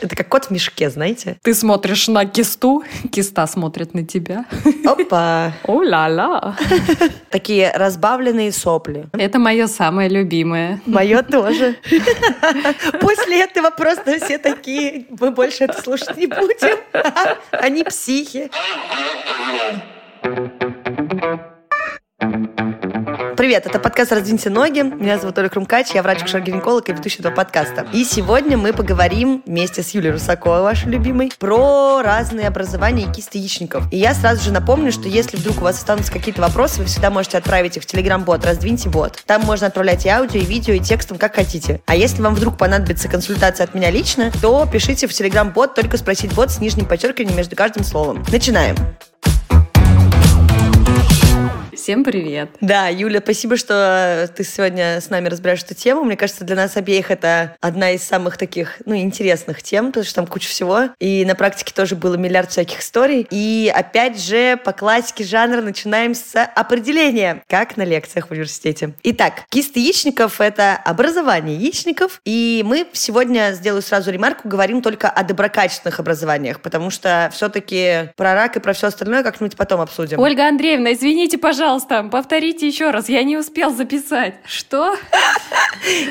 Это как кот в мешке, знаете? Ты смотришь на кисту, киста смотрит на тебя. Опа! О-ла-ла! Такие разбавленные сопли. Это мое самое любимое. Мое тоже. После этого просто все такие, мы больше это слушать не будем. Они психи. Привет, это подкаст «Раздвиньте ноги». Меня зовут Оля Крумкач, я врач-кушер-гинеколог и ведущий этого подкаста. И сегодня мы поговорим вместе с Юлией Русаковой, вашей любимой, про разные образования и кисты яичников. И я сразу же напомню, что если вдруг у вас останутся какие-то вопросы, вы всегда можете отправить их в Telegram-бот «Раздвиньте бот». Там можно отправлять и аудио, и видео, и текстом, как хотите. А если вам вдруг понадобится консультация от меня лично, то пишите в Telegram-бот «Только спросить бот» с нижним подчеркиванием между каждым словом. Начинаем. Всем привет. Да, Юля, спасибо, что ты сегодня с нами разбираешь эту тему. Мне кажется, для нас обеих это одна из самых таких, ну, интересных тем, потому что там куча всего. И на практике тоже было миллиард всяких историй. И опять же, по классике жанра начинаем с определения, как на лекциях в университете. Итак, кисты яичников — это образование яичников. И мы сегодня, сделаю сразу ремарку, говорим только о доброкачественных образованиях, потому что все-таки про рак и про все остальное как-нибудь потом обсудим. Ольга Андреевна, извините, пожалуйста, пожалуйста, повторите еще раз, я не успел записать. Что?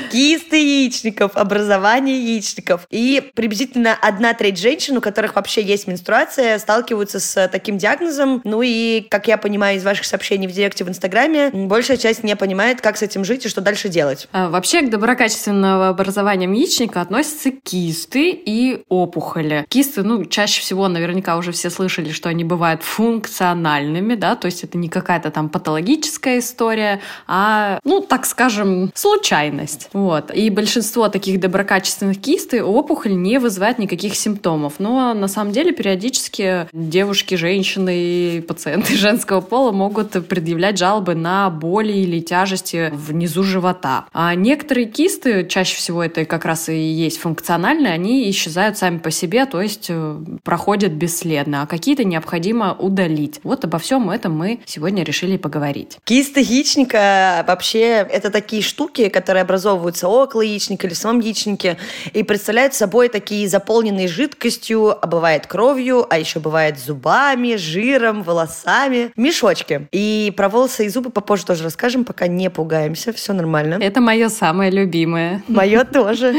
Кисты яичников, образование яичников. И приблизительно одна треть женщин, у которых вообще есть менструация, сталкиваются с таким диагнозом. Ну и, как я понимаю из ваших сообщений в директе в Инстаграме, большая часть не понимает, как с этим жить и что дальше делать. А, вообще к доброкачественного образования яичника относятся кисты и опухоли. Кисты, ну, чаще всего наверняка уже все слышали, что они бывают функциональными, да, то есть это не какая-то там патологическая история, а, ну, так скажем, случайность. Вот. И большинство таких доброкачественных кисты опухоль не вызывает никаких симптомов. Но на самом деле периодически девушки, женщины и пациенты женского пола могут предъявлять жалобы на боли или тяжести внизу живота. А некоторые кисты, чаще всего это как раз и есть функциональные, они исчезают сами по себе, то есть э, проходят бесследно, а какие-то необходимо удалить. Вот обо всем этом мы сегодня решили поговорить. Кисты яичника вообще это такие штуки, которые образовываются около яичника или в самом яичнике и представляют собой такие заполненные жидкостью, а бывает кровью, а еще бывает зубами, жиром, волосами, мешочки. И про волосы и зубы попозже тоже расскажем, пока не пугаемся, все нормально. Это мое самое любимое. Мое тоже.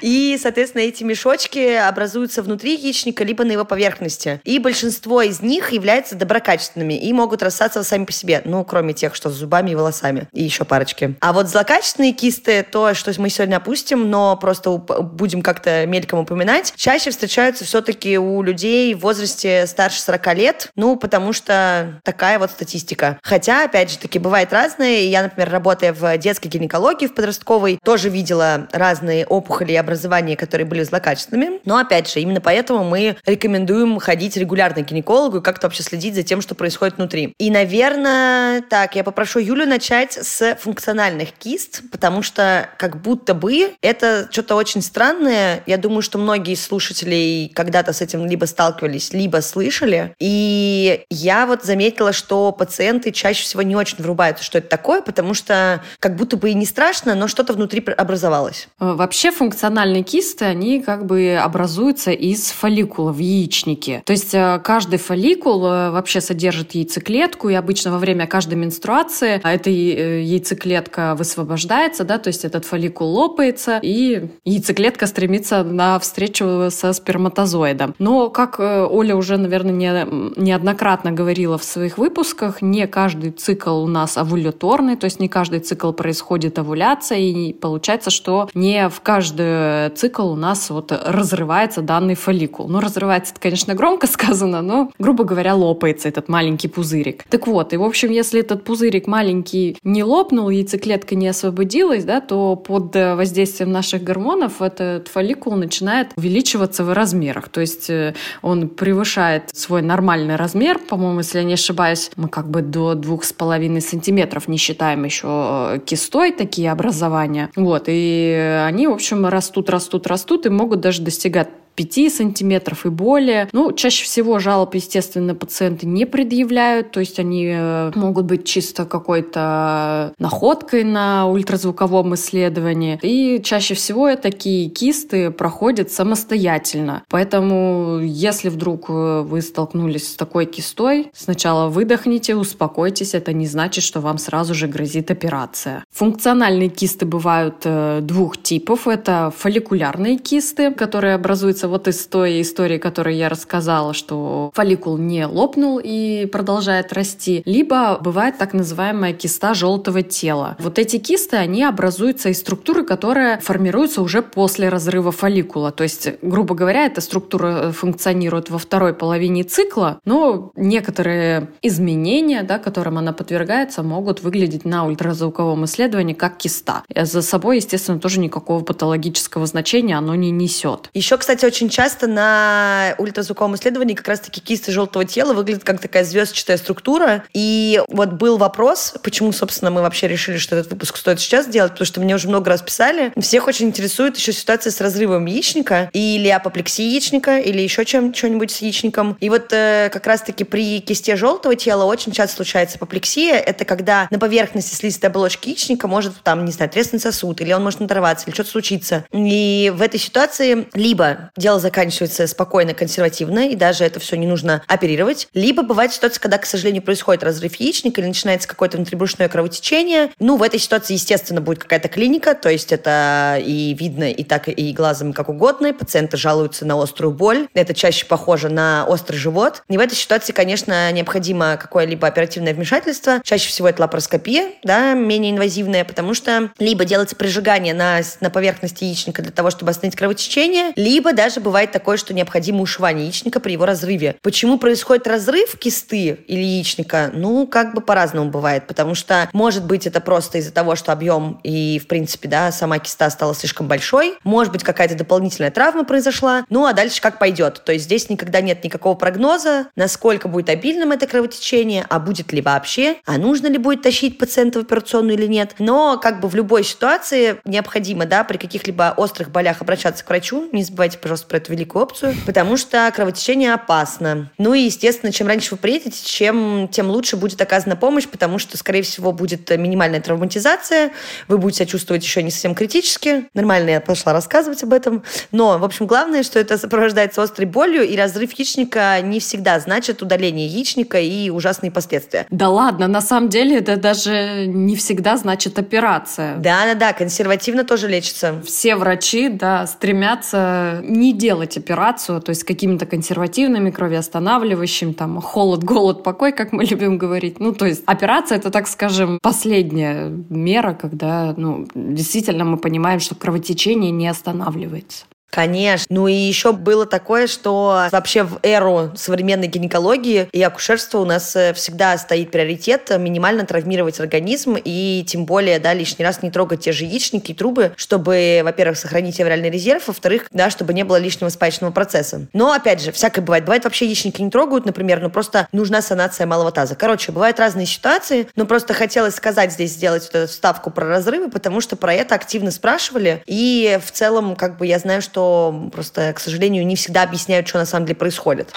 И, соответственно, эти мешочки образуются внутри яичника, либо на его поверхности. И большинство из них являются доброкачественными и могут рассадиться остаться сами по себе, ну, кроме тех, что с зубами и волосами, и еще парочки. А вот злокачественные кисты, то, что мы сегодня опустим, но просто будем как-то мельком упоминать, чаще встречаются все-таки у людей в возрасте старше 40 лет, ну, потому что такая вот статистика. Хотя, опять же таки, бывает разное. Я, например, работая в детской гинекологии, в подростковой, тоже видела разные опухоли и образования, которые были злокачественными. Но, опять же, именно поэтому мы рекомендуем ходить регулярно к гинекологу и как-то вообще следить за тем, что происходит внутри. И наверное, так, я попрошу Юлю начать с функциональных кист, потому что как будто бы это что-то очень странное. Я думаю, что многие слушатели когда-то с этим либо сталкивались, либо слышали. И я вот заметила, что пациенты чаще всего не очень врубаются, что это такое, потому что как будто бы и не страшно, но что-то внутри образовалось. Э, вообще функциональные кисты, они как бы образуются из фолликула в яичнике. То есть э, каждый фолликул э, вообще содержит яйцеклетку, яйцеклетку, и обычно во время каждой менструации эта э, яйцеклетка высвобождается, да, то есть этот фолликул лопается, и яйцеклетка стремится на встречу со сперматозоидом. Но, как э, Оля уже, наверное, не, неоднократно говорила в своих выпусках, не каждый цикл у нас овуляторный, то есть не каждый цикл происходит овуляция, и получается, что не в каждый цикл у нас вот разрывается данный фолликул. Ну, разрывается, это, конечно, громко сказано, но, грубо говоря, лопается этот маленький пузырик. Так вот, и в общем, если этот пузырик маленький не лопнул, яйцеклетка не освободилась, да, то под э, воздействием наших гормонов этот фолликул начинает увеличиваться в размерах. То есть э, он превышает свой нормальный размер, по-моему, если я не ошибаюсь, мы как бы до двух с половиной сантиметров не считаем еще э, кистой такие образования. Вот, и они, в общем, растут, растут, растут и могут даже достигать 5 сантиметров и более. Ну, чаще всего жалоб, естественно, пациенты не предъявляют, то есть они э, могут быть чисто какой-то находкой на ультразвуковом исследовании. И чаще всего такие кисты проходят самостоятельно. Поэтому, если вдруг э, вы столкнулись с такой кистой, сначала выдохните, успокойтесь, это не значит, что вам сразу же грозит операция. Функциональные кисты бывают э, двух типов. Это фолликулярные кисты, которые образуются вот из той истории, которую я рассказала, что фолликул не лопнул и продолжает расти. Либо бывает так называемая киста желтого тела. Вот эти кисты, они образуются из структуры, которая формируется уже после разрыва фолликула. То есть, грубо говоря, эта структура э, функционирует во второй половине цикла, но некоторые изменения, да, которым она подвергается, могут выглядеть на ультразвуковом исследовании как киста. За собой, естественно, тоже никакого патологического значения оно не несет. Еще, кстати, очень часто на ультразвуковом исследовании как раз-таки кисты желтого тела выглядят как такая звездчатая структура. И вот был вопрос, почему, собственно, мы вообще решили, что этот выпуск стоит сейчас делать, потому что мне уже много раз писали. Всех очень интересует еще ситуация с разрывом яичника или апоплексией яичника, или еще чем, что-нибудь с яичником. И вот э, как раз-таки при кисте желтого тела очень часто случается апоплексия. Это когда на поверхности слизистой оболочки яичника может там, не знаю, треснуть сосуд, или он может надорваться, или что-то случиться. И в этой ситуации либо дело заканчивается спокойно, консервативно, и даже это все не нужно оперировать, либо бывает ситуация, когда, к сожалению, происходит разрыв яичника или начинается какое-то внутрибрюшное кровотечение. Ну, в этой ситуации, естественно, будет какая-то клиника, то есть это и видно и так, и глазом, как угодно. Пациенты жалуются на острую боль. Это чаще похоже на острый живот. И в этой ситуации, конечно, необходимо какое-либо оперативное вмешательство. Чаще всего это лапароскопия, да, менее инвазивная, потому что либо делается прижигание на, на поверхности яичника для того, чтобы остановить кровотечение, либо даже бывает такое, что необходимо ушивание яичника при его разрыве. Почему происходит разрыв кисты или яичника? Ну, как бы по-разному бывает, потому что, может быть, это просто из-за того, что объем и, в принципе, да, сама киста стала слишком большой. Может быть, какая-то дополнительная травма произошла. Ну, а дальше как пойдет. То есть здесь никогда нет никакого прогноза, насколько будет обильным это кровотечение, а будет ли вообще, а нужно ли будет тащить пациента в операционную или нет. Но как бы в любой ситуации необходимо, да, при каких-либо острых болях обращаться к врачу. Не забывайте, пожалуйста, про эту великую опцию, потому что кровотечение опасно. Ну и, естественно, чем раньше вы приедете, чем, тем лучше будет оказана помощь, потому что, скорее всего, будет минимальная травматизация, вы будете себя чувствовать еще не совсем критически. Нормально я пошла рассказывать об этом. Но, в общем, главное, что это сопровождается острой болью, и разрыв яичника не всегда значит удаление яичника и ужасные последствия. Да ладно, на самом деле это даже не всегда значит операция. Да-да-да, консервативно тоже лечится. Все врачи, да, стремятся не делать операцию, то есть какими-то консервативными, кровеостанавливающими, там, холод, голод, покой, как мы любим говорить. Ну, то есть операция — это, так скажем, последняя мера, когда, ну, действительно мы понимаем, что кровотечение не останавливается. Конечно. Ну и еще было такое, что вообще в эру современной гинекологии и акушерства у нас э, всегда стоит приоритет минимально травмировать организм и тем более, да, лишний раз не трогать те же яичники и трубы, чтобы, во-первых, сохранить авриальный резерв, во-вторых, да, чтобы не было лишнего спаечного процесса. Но, опять же, всякое бывает. Бывает вообще яичники не трогают, например, но просто нужна санация малого таза. Короче, бывают разные ситуации, но просто хотелось сказать здесь, сделать вот эту вставку про разрывы, потому что про это активно спрашивали, и в целом, как бы я знаю, что просто, к сожалению, не всегда объясняют, что на самом деле происходит.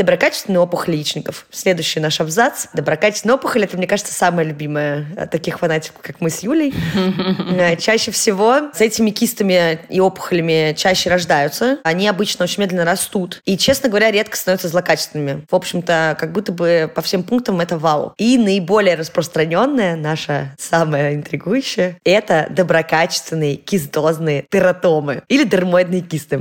Доброкачественные опухоли яичников. Следующий наш абзац. Доброкачественные опухоли – это, мне кажется, самая любимая таких фанатиков, как мы с Юлей. Э, чаще всего с этими кистами и опухолями чаще рождаются. Они обычно очень медленно растут. И, честно говоря, редко становятся злокачественными. В общем-то, как будто бы по всем пунктам это вау. И наиболее распространенная, наша самая интригующая, это доброкачественные кистозные тератомы или дермоидные кисты.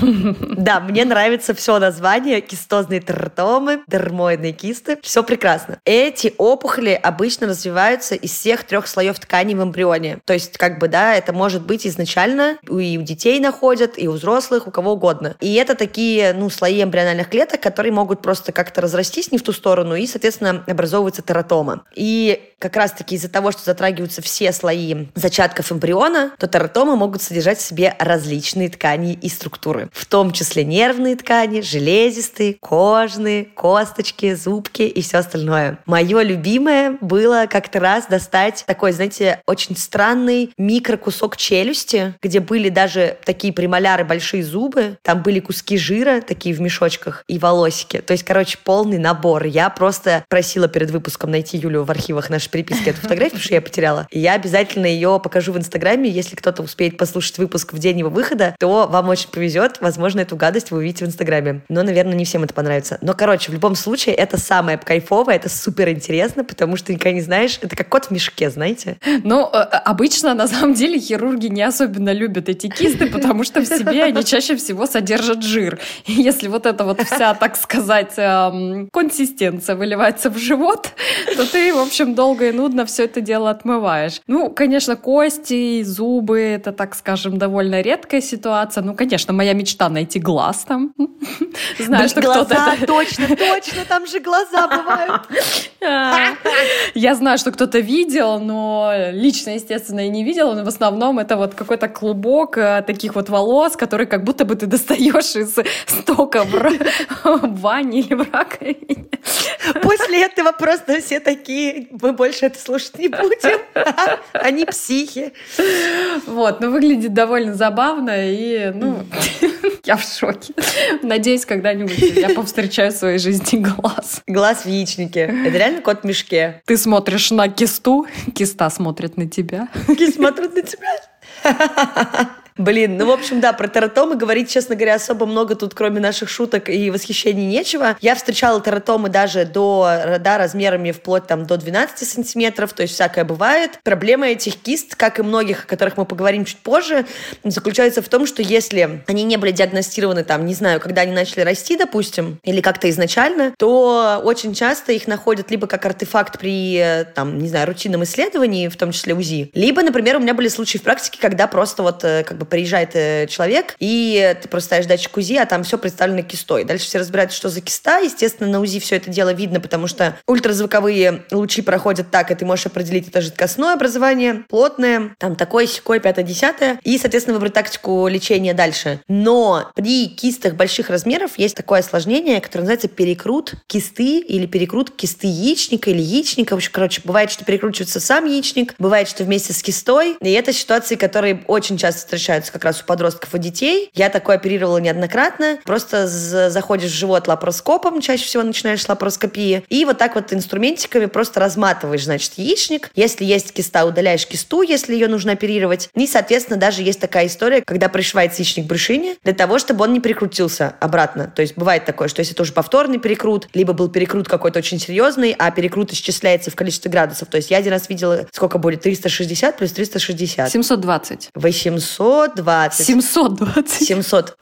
Да, мне нравится все название. Кистозные тератомы, дермоидные кисты. Все прекрасно. Эти опухоли обычно развиваются из всех трех слоев ткани в эмбрионе. То есть, как бы, да, это может быть изначально и у детей находят, и у взрослых, у кого угодно. И это такие, ну, слои эмбриональных клеток, которые могут просто как-то разрастись не в ту сторону, и, соответственно, образовывается тератома. И как раз-таки из-за того, что затрагиваются все слои зачатков эмбриона, то тератомы могут содержать в себе различные ткани и структуры в том числе нервные ткани, железики, слизистые, кожные, косточки, зубки и все остальное. Мое любимое было как-то раз достать такой, знаете, очень странный микрокусок челюсти, где были даже такие премоляры, большие зубы, там были куски жира, такие в мешочках, и волосики. То есть, короче, полный набор. Я просто просила перед выпуском найти Юлю в архивах нашей переписки эту фотографию, потому что я потеряла. И я обязательно ее покажу в Инстаграме. Если кто-то успеет послушать выпуск в день его выхода, то вам очень повезет. Возможно, эту гадость вы увидите в Инстаграме. Но, наверное, не всем это понравится. Но, короче, в любом случае, это самое кайфовое, это супер интересно, потому что никогда не знаешь. Это как кот в мешке, знаете? Ну, э, обычно, на самом деле, хирурги не особенно любят эти кисты, потому что в себе они чаще всего содержат жир. И если вот эта вот вся, так сказать, эм, консистенция выливается в живот, то ты, в общем, долго и нудно все это дело отмываешь. Ну, конечно, кости, зубы, это, так скажем, довольно редкая ситуация. Ну, конечно, моя мечта найти глаз там. Знаю, что кто-то... точно, точно, там же глаза бывают. Я знаю, что кто-то видел, но лично, естественно, и не видел. Но в основном это вот какой-то клубок э, таких вот волос, которые как будто бы ты достаешь из стока в ванне или в раковине. После этого просто все такие, мы больше это слушать не будем. Они психи. Вот, но выглядит довольно забавно и, ну, я в шоке. Надеюсь, когда-нибудь я повстречаю в своей жизни глаз. Глаз в яичнике. Это реально кот в мешке. Ты смотришь на кисту, киста смотрит на тебя. Кист смотрит на тебя. Блин, ну, в общем, да, про тератомы говорить, честно говоря, особо много тут, кроме наших шуток и восхищений, нечего. Я встречала тератомы даже до, да, размерами вплоть там до 12 сантиметров, то есть всякое бывает. Проблема этих кист, как и многих, о которых мы поговорим чуть позже, заключается в том, что если они не были диагностированы там, не знаю, когда они начали расти, допустим, или как-то изначально, то очень часто их находят либо как артефакт при, там, не знаю, рутинном исследовании, в том числе УЗИ, либо, например, у меня были случаи в практике, когда просто вот э, как бы бы приезжает э, человек, и ты просто ставишь датчик УЗИ, а там все представлено кистой. Дальше все разбираются, что за киста. Естественно, на УЗИ все это дело видно, потому что ультразвуковые лучи проходят так, и ты можешь определить, это жидкостное образование, плотное, там такое, секое, пятое, десятое, и, соответственно, выбрать тактику лечения дальше. Но при кистах больших размеров есть такое осложнение, которое называется перекрут кисты или перекрут кисты яичника или яичника. В общем, короче, бывает, что перекручивается сам яичник, бывает, что вместе с кистой. И это ситуации, которые очень часто встречаются встречаются как раз у подростков и детей. Я такое оперировала неоднократно. Просто заходишь в живот лапароскопом, чаще всего начинаешь с лапароскопии, и вот так вот инструментиками просто разматываешь, значит, яичник. Если есть киста, удаляешь кисту, если ее нужно оперировать. И, соответственно, даже есть такая история, когда пришивается яичник брюшине, для того, чтобы он не перекрутился обратно. То есть бывает такое, что если тоже повторный перекрут, либо был перекрут какой-то очень серьезный, а перекрут исчисляется в количестве градусов. То есть я один раз видела, сколько будет, 360 плюс 360. 720. 800 720. 720. 700.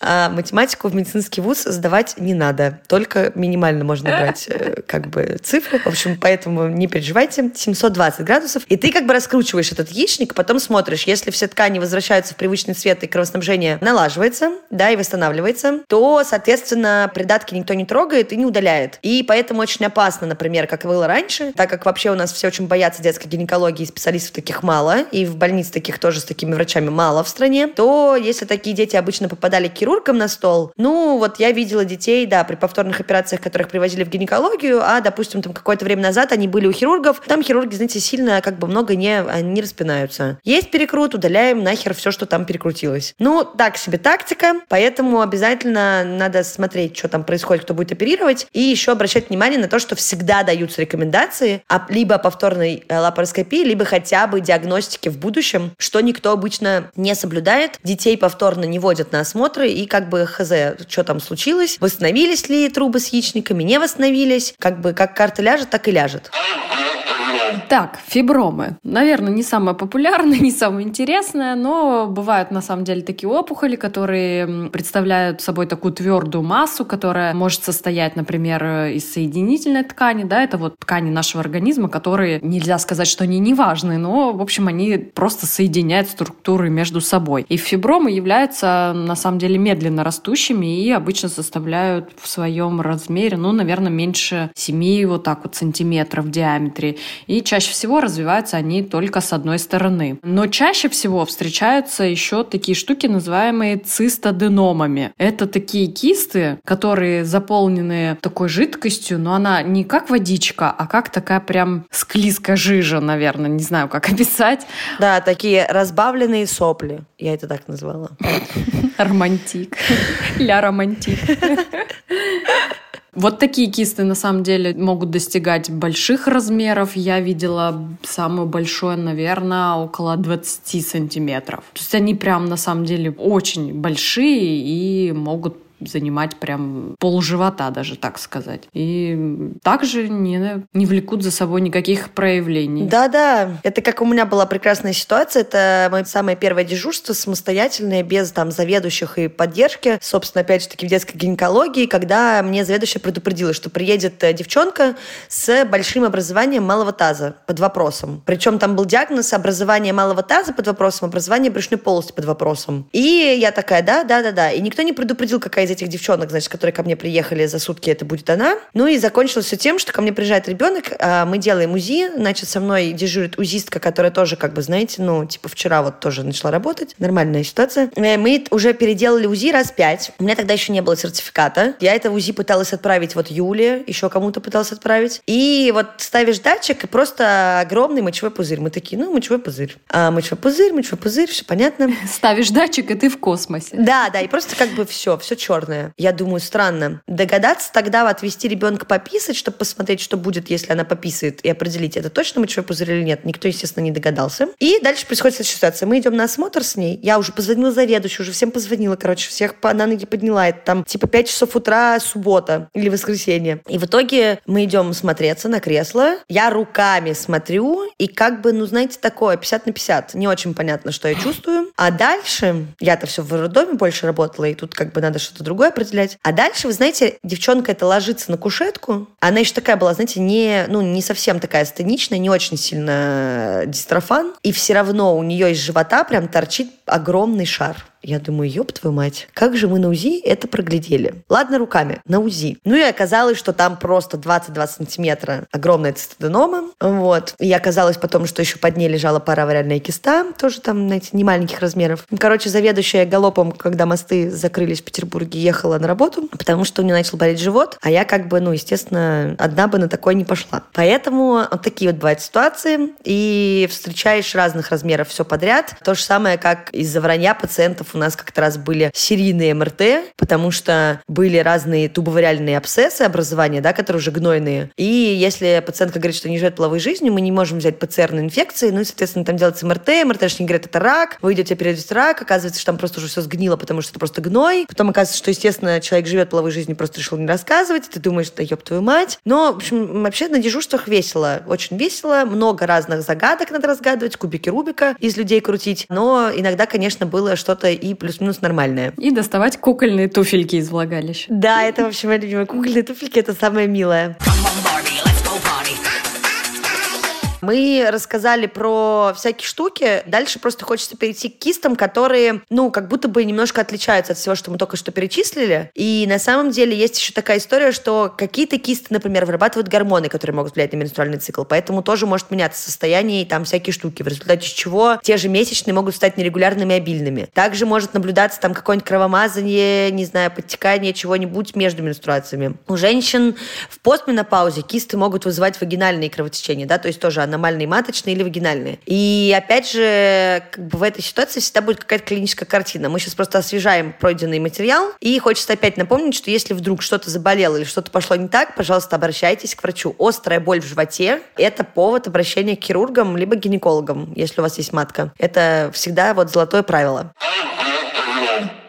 а, математику в медицинский вуз сдавать не надо. Только минимально можно брать э, как бы цифры. В общем, поэтому не переживайте. 720 градусов. И ты как бы раскручиваешь этот яичник, потом смотришь, если все ткани возвращаются в привычный цвет и кровоснабжение налаживается, да, и восстанавливается, то, соответственно, придатки никто не трогает и не удаляет. И поэтому очень опасно, например, как было раньше, так как вообще у нас все очень боятся детской гинекологии, специалистов таких мало, и в больнице таких тоже с такими врачами мало в стране, то если такие дети обычно попадали к хирургам на стол, ну, вот я видела детей, да, при повторных операциях, которых привозили в гинекологию, а, допустим, там какое-то время назад они были у хирургов, там хирурги, знаете, сильно как бы много не, не распинаются. Есть перекрут, удаляем нахер все, что там перекрутилось. Ну, так себе тактика, поэтому обязательно надо смотреть, что там происходит, кто будет оперировать, и еще обращать внимание на то, что всегда даются рекомендации либо повторной э, лапароскопии, либо хотя бы диагностики в будущем, что что никто обычно не соблюдает. Детей повторно не водят на осмотры, и как бы хз, что там случилось, восстановились ли трубы с яичниками, не восстановились, как бы как карта ляжет, так и ляжет. Так, фибромы. Наверное, не самое популярное, не самое интересное, но бывают на самом деле такие опухоли, которые представляют собой такую твердую массу, которая может состоять, например, из соединительной ткани, да, это вот ткани нашего организма, которые нельзя сказать, что они не важны, но, в общем, они просто соединяют структуры между собой. И фибромы являются, на самом деле, медленно растущими и обычно составляют в своем размере, ну, наверное, меньше 7 вот так вот сантиметров в диаметре. И чаще всего развиваются они только с одной стороны. Но чаще всего встречаются еще такие штуки, называемые цистоденомами. Это такие кисты, которые заполнены такой жидкостью, но она не как водичка, а как такая прям склизкая жижа, наверное, не знаю, как описать. Да, такие разбавленные сопли. Я это так назвала. Романтик. Ля романтик. Вот такие кисты на самом деле могут достигать больших размеров. Я видела самую большую, наверное, около 20 сантиметров. То есть они прям на самом деле очень большие и могут занимать прям полживота даже, так сказать. И также не, не влекут за собой никаких проявлений. Да-да, это как у меня была прекрасная ситуация. Это мое самое первое дежурство самостоятельное, без там заведующих и поддержки. Собственно, опять же таки в детской гинекологии, когда мне заведующая предупредила, что приедет э, девчонка с большим образованием малого таза под вопросом. Причем там был диагноз образование малого таза под вопросом, образование брюшной полости под вопросом. И я такая, да, да, да, да. И никто не предупредил, какая из этих девчонок, значит, которые ко мне приехали за сутки, это будет она. Ну и закончилось все тем, что ко мне приезжает ребенок, а мы делаем УЗИ, значит, со мной дежурит УЗИстка, которая тоже, как бы, знаете, ну, типа вчера вот тоже начала работать. Нормальная ситуация. Э, мы уже переделали УЗИ раз пять. У меня тогда еще не было сертификата. Я это УЗИ пыталась отправить вот Юле, еще кому-то пыталась отправить. И вот ставишь датчик, и просто огромный мочевой пузырь. Мы такие, ну, мочевой пузырь. А, мочевой пузырь, мочевой пузырь, все понятно. Ставишь датчик, и ты в космосе. Да, да, и просто как бы все, все черное черное. Я думаю, странно. Догадаться тогда отвести ребенка пописать, чтобы посмотреть, что будет, если она пописает, и определить, это точно мочевой пузырь или нет. Никто, естественно, не догадался. И дальше происходит следующая ситуация. Мы идем на осмотр с ней. Я уже позвонила заведующей, уже всем позвонила, короче, всех по, на ноги подняла. Это там типа 5 часов утра, суббота или воскресенье. И в итоге мы идем смотреться на кресло. Я руками смотрю, и как бы, ну, знаете, такое, 50 на 50. Не очень понятно, что я чувствую. А дальше, я-то все в роддоме больше работала, и тут как бы надо что-то другое определять. А дальше, вы знаете, девчонка это ложится на кушетку. Она еще такая была, знаете, не, ну, не совсем такая стеничная, не очень сильно дистрофан. И все равно у нее из живота прям торчит огромный шар. Я думаю, ёб твою мать, как же мы на УЗИ это проглядели? Ладно, руками, на УЗИ. Ну и оказалось, что там просто 22 сантиметра огромная цистоденома. Вот. И оказалось потом, что еще под ней лежала паравариальная киста, тоже там, знаете, не маленьких размеров. Короче, заведующая галопом, когда мосты закрылись в Петербурге, ехала на работу, потому что у нее начал болеть живот, а я как бы, ну, естественно, одна бы на такое не пошла. Поэтому вот такие вот бывают ситуации, и встречаешь разных размеров все подряд. То же самое, как из-за вранья пациентов у нас как-то раз были серийные МРТ, потому что были разные тубовариальные абсцессы образования, да, которые уже гнойные. И если пациентка говорит, что не живет половой жизнью, мы не можем взять ПЦР на инфекции, ну и, соответственно, там делается МРТ, МРТшник говорит, это рак, вы идете перевести рак, оказывается, что там просто уже все сгнило, потому что это просто гной. Потом оказывается, что, естественно, человек живет половой жизнью, просто решил не рассказывать, ты думаешь, да ёб твою мать. Но, в общем, вообще на дежурствах весело, очень весело, много разных загадок надо разгадывать, кубики Рубика из людей крутить, но иногда, конечно, было что-то и плюс-минус нормальное. И доставать кукольные туфельки из влагалища. Да, это вообще моя любимая. Кукольные туфельки — это самое милое. Come on, Мы рассказали про всякие штуки. Дальше просто хочется перейти к кистам, которые, ну, как будто бы немножко отличаются от всего, что мы только что перечислили. И на самом деле есть еще такая история, что какие-то кисты, например, вырабатывают гормоны, которые могут влиять на менструальный цикл. Поэтому тоже может меняться состояние и там всякие штуки, в результате чего те же месячные могут стать нерегулярными и обильными. Также может наблюдаться там какое-нибудь кровомазание, не знаю, подтекание чего-нибудь между менструациями. У женщин в постменопаузе кисты могут вызывать вагинальные кровотечения, да, то есть тоже аномальные маточные или вагинальные. И опять же, как бы в этой ситуации всегда будет какая-то клиническая картина. Мы сейчас просто освежаем пройденный материал, и хочется опять напомнить, что если вдруг что-то заболело или что-то пошло не так, пожалуйста, обращайтесь к врачу. Острая боль в животе – это повод обращения к хирургам либо гинекологам, если у вас есть матка. Это всегда вот золотое правило.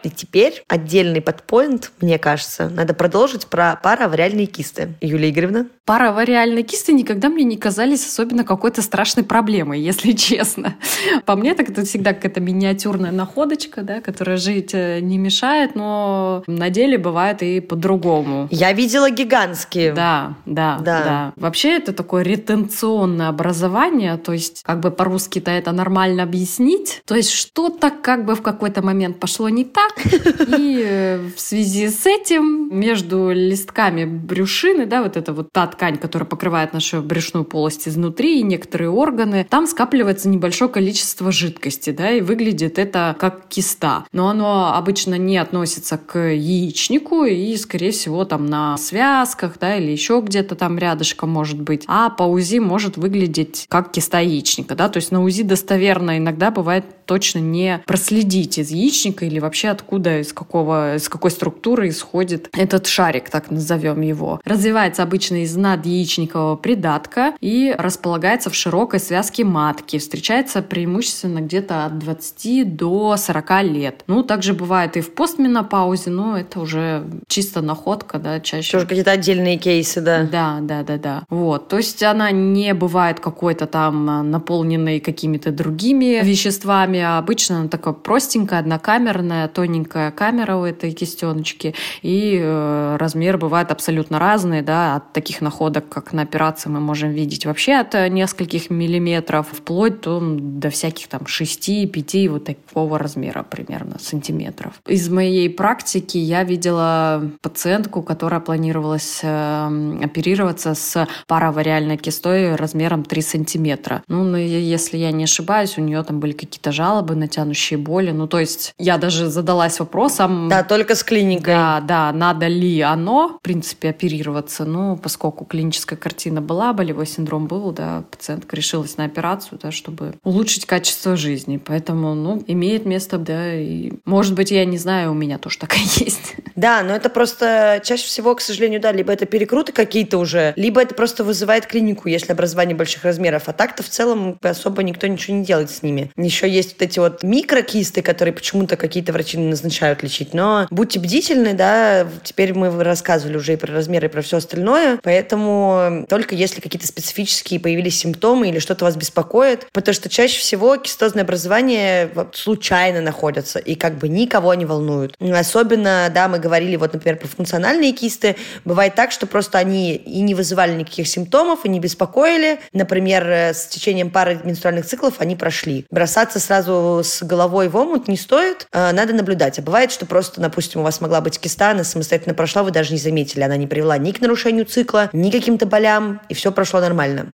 И теперь отдельный подпоинт, мне кажется, надо продолжить про паравариальные кисты. Юлия Игоревна? Паравариальные кисты никогда мне не казались особенно какой-то страшной проблемой, если честно. По мне, так это всегда какая-то миниатюрная находочка, да, которая жить э, не мешает, но на деле бывает и по-другому. Я видела гигантские. Да, да, да, да. Вообще это такое ретенционное образование, то есть как бы по-русски-то это нормально объяснить. То есть что-то как бы в какой-то момент пошло не так, и э, в связи с этим между листками брюшины, да, вот эта вот та ткань, которая покрывает нашу брюшную полость изнутри и некоторые органы, там скапливается небольшое количество жидкости, да, и выглядит это как киста. Но оно обычно не относится к яичнику и, скорее всего, там на связках, да, или еще где-то там рядышком может быть. А по УЗИ может выглядеть как киста яичника, да, то есть на УЗИ достоверно иногда бывает точно не проследить из яичника или вообще откуда, из какого, из какой структуры исходит этот шарик, так назовем его. Развивается обычно из надяичникового придатка и располагается в широкой связке матки. Встречается преимущественно где-то от 20 до 40 лет. Ну, также бывает и в постменопаузе, но это уже чисто находка, да, чаще. Тоже какие-то отдельные кейсы, да. Да, да, да, да. Вот. То есть она не бывает какой-то там наполненной какими-то другими веществами, а обычно она такая простенькая, однокамерная, тоненькая камера у этой кистеночки, и э, размеры бывают абсолютно разные, да, от таких находок, как на операции мы можем видеть вообще от нескольких миллиметров, вплоть до, до всяких там 6-5 вот такого размера примерно сантиметров. Из моей практики я видела пациентку, которая планировалась э, оперироваться с паравариальной кистой размером 3 сантиметра. Ну, ну, если я не ошибаюсь, у нее там были какие-то жалобы на тянущие боли. Ну, то есть я даже задалась вопросом... Да, только с клиникой. Да, да, надо ли оно, в принципе, оперироваться. Ну, поскольку клиническая картина была, болевой синдром был, да, пациентка решилась на операцию, да, чтобы улучшить качество жизни. Поэтому, ну, имеет место, да, и, может быть, я не знаю, у меня тоже такая есть. Да, но это просто чаще всего, к сожалению, да, либо это перекруты какие-то уже, либо это просто вызывает клинику, если образование больших размеров. А так-то в целом особо никто ничего не делает с ними. Еще есть вот эти вот микрокисты, которые почему-то какие-то врачи назначают лечить. Но будьте бдительны, да, теперь мы рассказывали уже и про размеры, и про все остальное, поэтому только если какие-то специфические появились симптомы или что-то вас беспокоит, потому что чаще всего кистозные образования случайно находятся и как бы никого не волнуют. Особенно, да, мы говорили вот, например, про функциональные кисты, бывает так, что просто они и не вызывали никаких симптомов, и не беспокоили. Например, с течением пары менструальных циклов они прошли. Бросаться сразу с головой в омут не стоит, а, надо наблюдать. А бывает, что просто, допустим, у вас могла быть киста, она самостоятельно прошла, вы даже не заметили, она не привела ни к нарушению цикла, ни к каким-то болям, и все прошло нормально.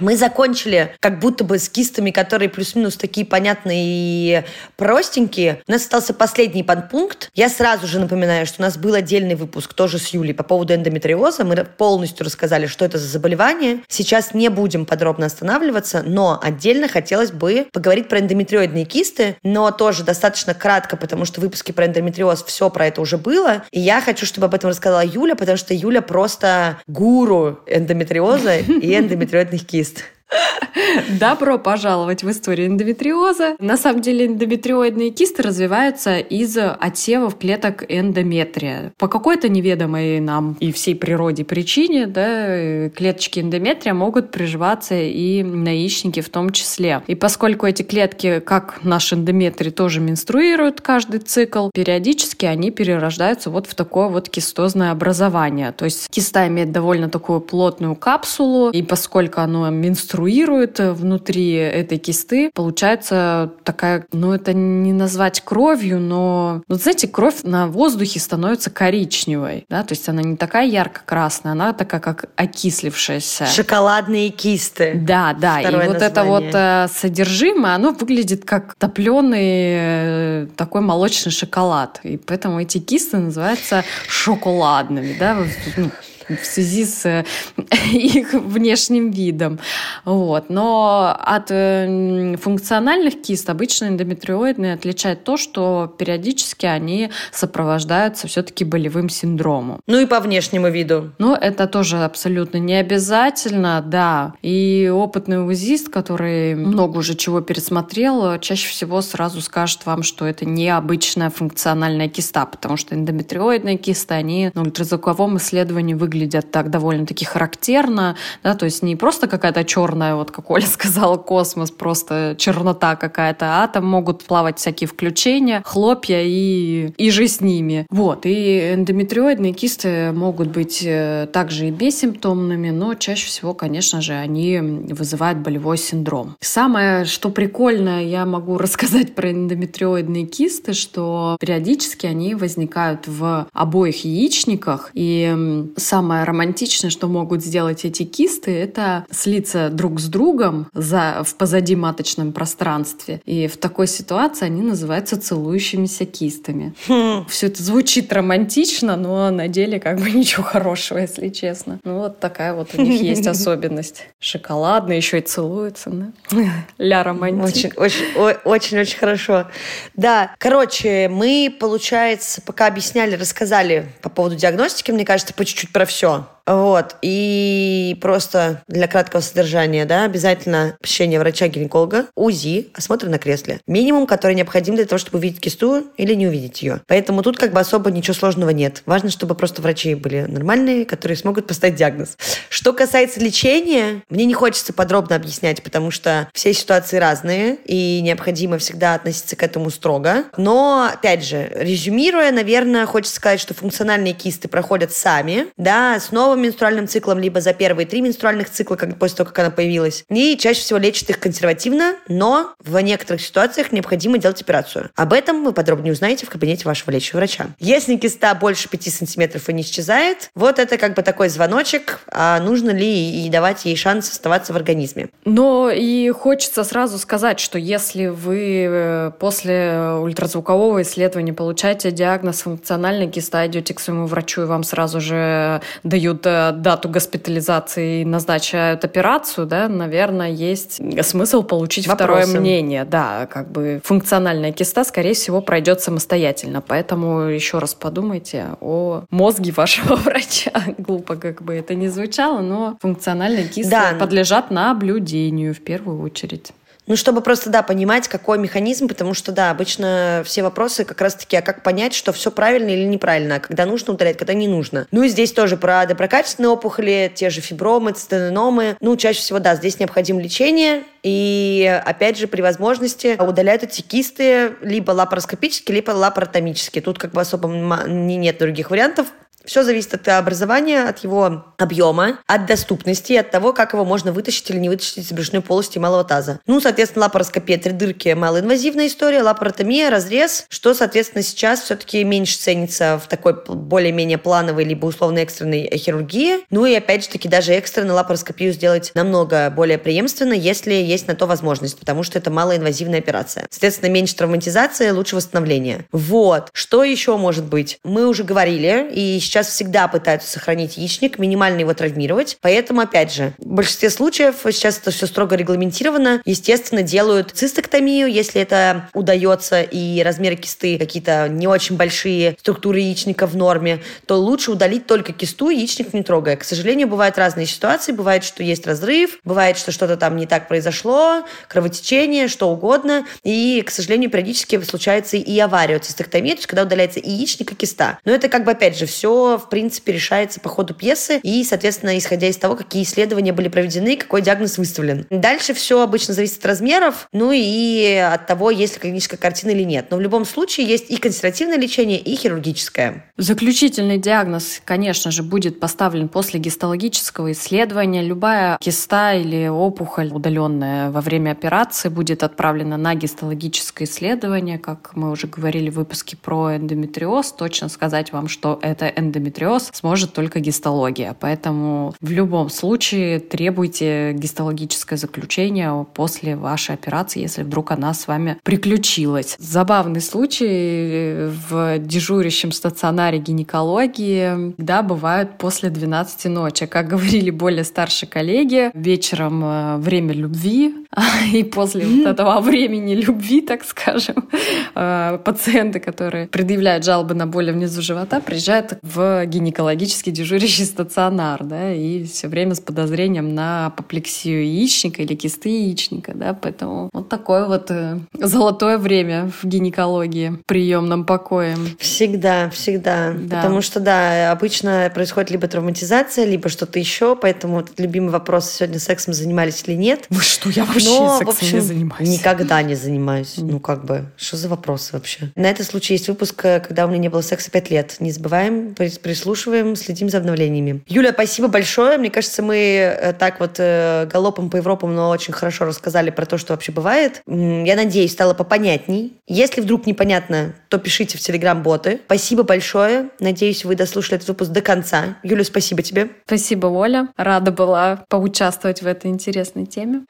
Мы закончили как будто бы с кистами, которые плюс-минус такие понятные и простенькие. У нас остался последний подпункт. Я сразу же напоминаю, что у нас был отдельный выпуск тоже с Юлей по поводу эндометриоза. Мы полностью рассказали, что это за заболевание. Сейчас не будем подробно останавливаться, но отдельно хотелось бы поговорить про эндометриоидные кисты, но тоже достаточно кратко, потому что в выпуске про эндометриоз все про это уже было. И я хочу, чтобы об этом рассказала Юля, потому что Юля просто гуру эндометриоза и эндометриоидных кист. Добро пожаловать в историю эндометриоза. На самом деле эндометриоидные кисты развиваются из отсевов клеток эндометрия. По какой-то неведомой нам и всей природе причине да, клеточки эндометрия могут приживаться и на яичнике в том числе. И поскольку эти клетки, как наш эндометрий, тоже менструируют каждый цикл, периодически они перерождаются вот в такое вот кистозное образование. То есть киста имеет довольно такую плотную капсулу, и поскольку оно менструирует, менструирует внутри этой кисты, получается такая, ну это не назвать кровью, но, вот знаете, кровь на воздухе становится коричневой, да, то есть она не такая ярко-красная, она такая как окислившаяся. Шоколадные кисты. Да, да, Второе и вот название. это вот э, содержимое, оно выглядит как топленый э, такой молочный шоколад, и поэтому эти кисты называются шоколадными, да, ну, в связи с э, их внешним видом. Вот. Но от э, функциональных кист обычно эндометриоидные отличает то, что периодически они сопровождаются все-таки болевым синдромом. Ну и по внешнему виду. Ну, это тоже абсолютно не обязательно, да. И опытный УЗИст, который много уже чего пересмотрел, чаще всего сразу скажет вам, что это необычная функциональная киста, потому что эндометриоидные кисты, они на ультразвуковом исследовании выглядят выглядят так довольно-таки характерно, да, то есть не просто какая-то черная, вот как Оля сказала, космос, просто чернота какая-то, а там могут плавать всякие включения, хлопья и, и же с ними. Вот, и эндометриоидные кисты могут быть э, также и бессимптомными, но чаще всего, конечно же, они вызывают болевой синдром. Самое, что прикольно, я могу рассказать про эндометриоидные кисты, что периодически они возникают в обоих яичниках, и сам самое романтичное, что могут сделать эти кисты, это слиться друг с другом за, в позади маточном пространстве. И в такой ситуации они называются целующимися кистами. Хм. Все это звучит романтично, но на деле как бы ничего хорошего, если честно. Ну вот такая вот у них есть особенность. Шоколадно, еще и целуются, да? Ля романтик. Очень-очень хорошо. Да, короче, мы, получается, пока объясняли, рассказали по поводу диагностики, мне кажется, по чуть-чуть про все все. Вот. И просто для краткого содержания, да, обязательно посещение врача-гинеколога, УЗИ, осмотр на кресле. Минимум, который необходим для того, чтобы увидеть кисту или не увидеть ее. Поэтому тут как бы особо ничего сложного нет. Важно, чтобы просто врачи были нормальные, которые смогут поставить диагноз. Что касается лечения, мне не хочется подробно объяснять, потому что все ситуации разные, и необходимо всегда относиться к этому строго. Но, опять же, резюмируя, наверное, хочется сказать, что функциональные кисты проходят сами, да, снова новым менструальным циклом, либо за первые три менструальных цикла, как, после того, как она появилась. И чаще всего лечат их консервативно, но в некоторых ситуациях необходимо делать операцию. Об этом вы подробнее узнаете в кабинете вашего лечащего врача. Если киста больше 5 сантиметров и не исчезает, вот это как бы такой звоночек, а нужно ли и давать ей шанс оставаться в организме. Но и хочется сразу сказать, что если вы э, после ультразвукового исследования получаете диагноз функциональной киста, идете к своему врачу и вам сразу же дают Э, дату госпитализации и назначают операцию, да, наверное, есть смысл получить Вопросы. второе мнение. Да, как бы функциональная киста, скорее всего, пройдет самостоятельно. Поэтому еще раз подумайте о мозге вашего врача. Глупо как бы это ни звучало, но функциональные кисты да. подлежат наблюдению в первую очередь. Ну, чтобы просто, да, понимать, какой механизм, потому что, да, обычно все вопросы как раз-таки, а как понять, что все правильно или неправильно, а когда нужно удалять, когда не нужно. Ну, и здесь тоже про доброкачественные опухоли, те же фибромы, цитеномы. Ну, чаще всего, да, здесь необходимо лечение, и, опять же, при возможности удаляют эти кисты либо лапароскопически, либо лапаротомически. Тут как бы особо не нет других вариантов. Все зависит от образования, от его объема, от доступности, от того, как его можно вытащить или не вытащить из брюшной полости малого таза. Ну, соответственно, лапароскопия, три дырки, малоинвазивная история, лапаротомия, разрез, что, соответственно, сейчас все-таки меньше ценится в такой более-менее плановой либо условно экстренной хирургии. Ну и, опять же таки, даже экстренную лапароскопию сделать намного более преемственно, если есть на то возможность, потому что это малоинвазивная операция. Соответственно, меньше травматизации, лучше восстановление. Вот. Что еще может быть? Мы уже говорили, и сейчас сейчас всегда пытаются сохранить яичник, минимально его травмировать. Поэтому, опять же, в большинстве случаев сейчас это все строго регламентировано. Естественно, делают цистоктомию, если это удается, и размеры кисты какие-то не очень большие, структуры яичника в норме, то лучше удалить только кисту, яичник не трогая. К сожалению, бывают разные ситуации. Бывает, что есть разрыв, бывает, что что-то там не так произошло, кровотечение, что угодно. И, к сожалению, периодически случается и авария цистектомии, то есть когда удаляется и яичник, и киста. Но это как бы, опять же, все в принципе, решается по ходу пьесы и, соответственно, исходя из того, какие исследования были проведены, какой диагноз выставлен. Дальше все обычно зависит от размеров, ну и от того, есть ли клиническая картина или нет. Но в любом случае есть и консервативное лечение, и хирургическое. Заключительный диагноз, конечно же, будет поставлен после гистологического исследования. Любая киста или опухоль, удаленная во время операции, будет отправлена на гистологическое исследование. Как мы уже говорили в выпуске про эндометриоз, точно сказать вам, что это эндометриоз эндометриоз сможет только гистология. Поэтому в любом случае требуйте гистологическое заключение после вашей операции, если вдруг она с вами приключилась. Забавный случай в дежурящем стационаре гинекологии, да, бывают после 12 ночи. Как говорили более старшие коллеги, вечером э, время любви, и после вот этого времени любви, так скажем, э, пациенты, которые предъявляют жалобы на боли внизу живота, приезжают в гинекологический дежурящий стационар, да, и все время с подозрением на апоплексию яичника или кисты яичника, да, поэтому вот такое вот э, золотое время в гинекологии, приемном покое. Всегда, всегда. Да. Потому что, да, обычно происходит либо травматизация, либо что-то еще, поэтому вот любимый вопрос, сегодня сексом занимались или нет. Вы что, я вообще Но, сексом общем, не занимаюсь. Никогда не занимаюсь. Ну, как бы, что за вопросы вообще? На этот случай есть выпуск, э, когда у меня не было секса пять лет. Не забываем, прислушиваем, следим за обновлениями. Юля, спасибо большое. Мне кажется, мы э, так вот э, галопом по Европам, но очень хорошо рассказали про то, что вообще бывает. Я надеюсь, стало попонятней. Если вдруг непонятно, то пишите в Телеграм-боты. Спасибо большое. Надеюсь, вы дослушали этот выпуск до конца. Юля, спасибо тебе. Спасибо, Оля. Рада была поучаствовать в этой интересной теме.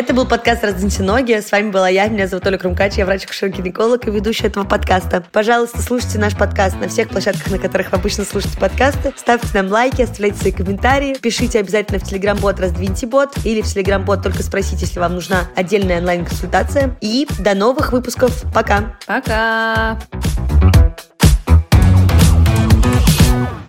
Это был подкаст «Раздвиньте ноги». С вами была я, меня зовут Оля Крумкач, я врач-акушер-гинеколог и ведущая этого подкаста. Пожалуйста, слушайте наш подкаст на всех площадках, на которых вы обычно слушаете подкасты. Ставьте нам лайки, оставляйте свои комментарии. Пишите обязательно в Телеграм-бот «Раздвиньте бот» или в Телеграм-бот только спросите, если вам нужна отдельная онлайн-консультация. И до новых выпусков. Пока! Пока!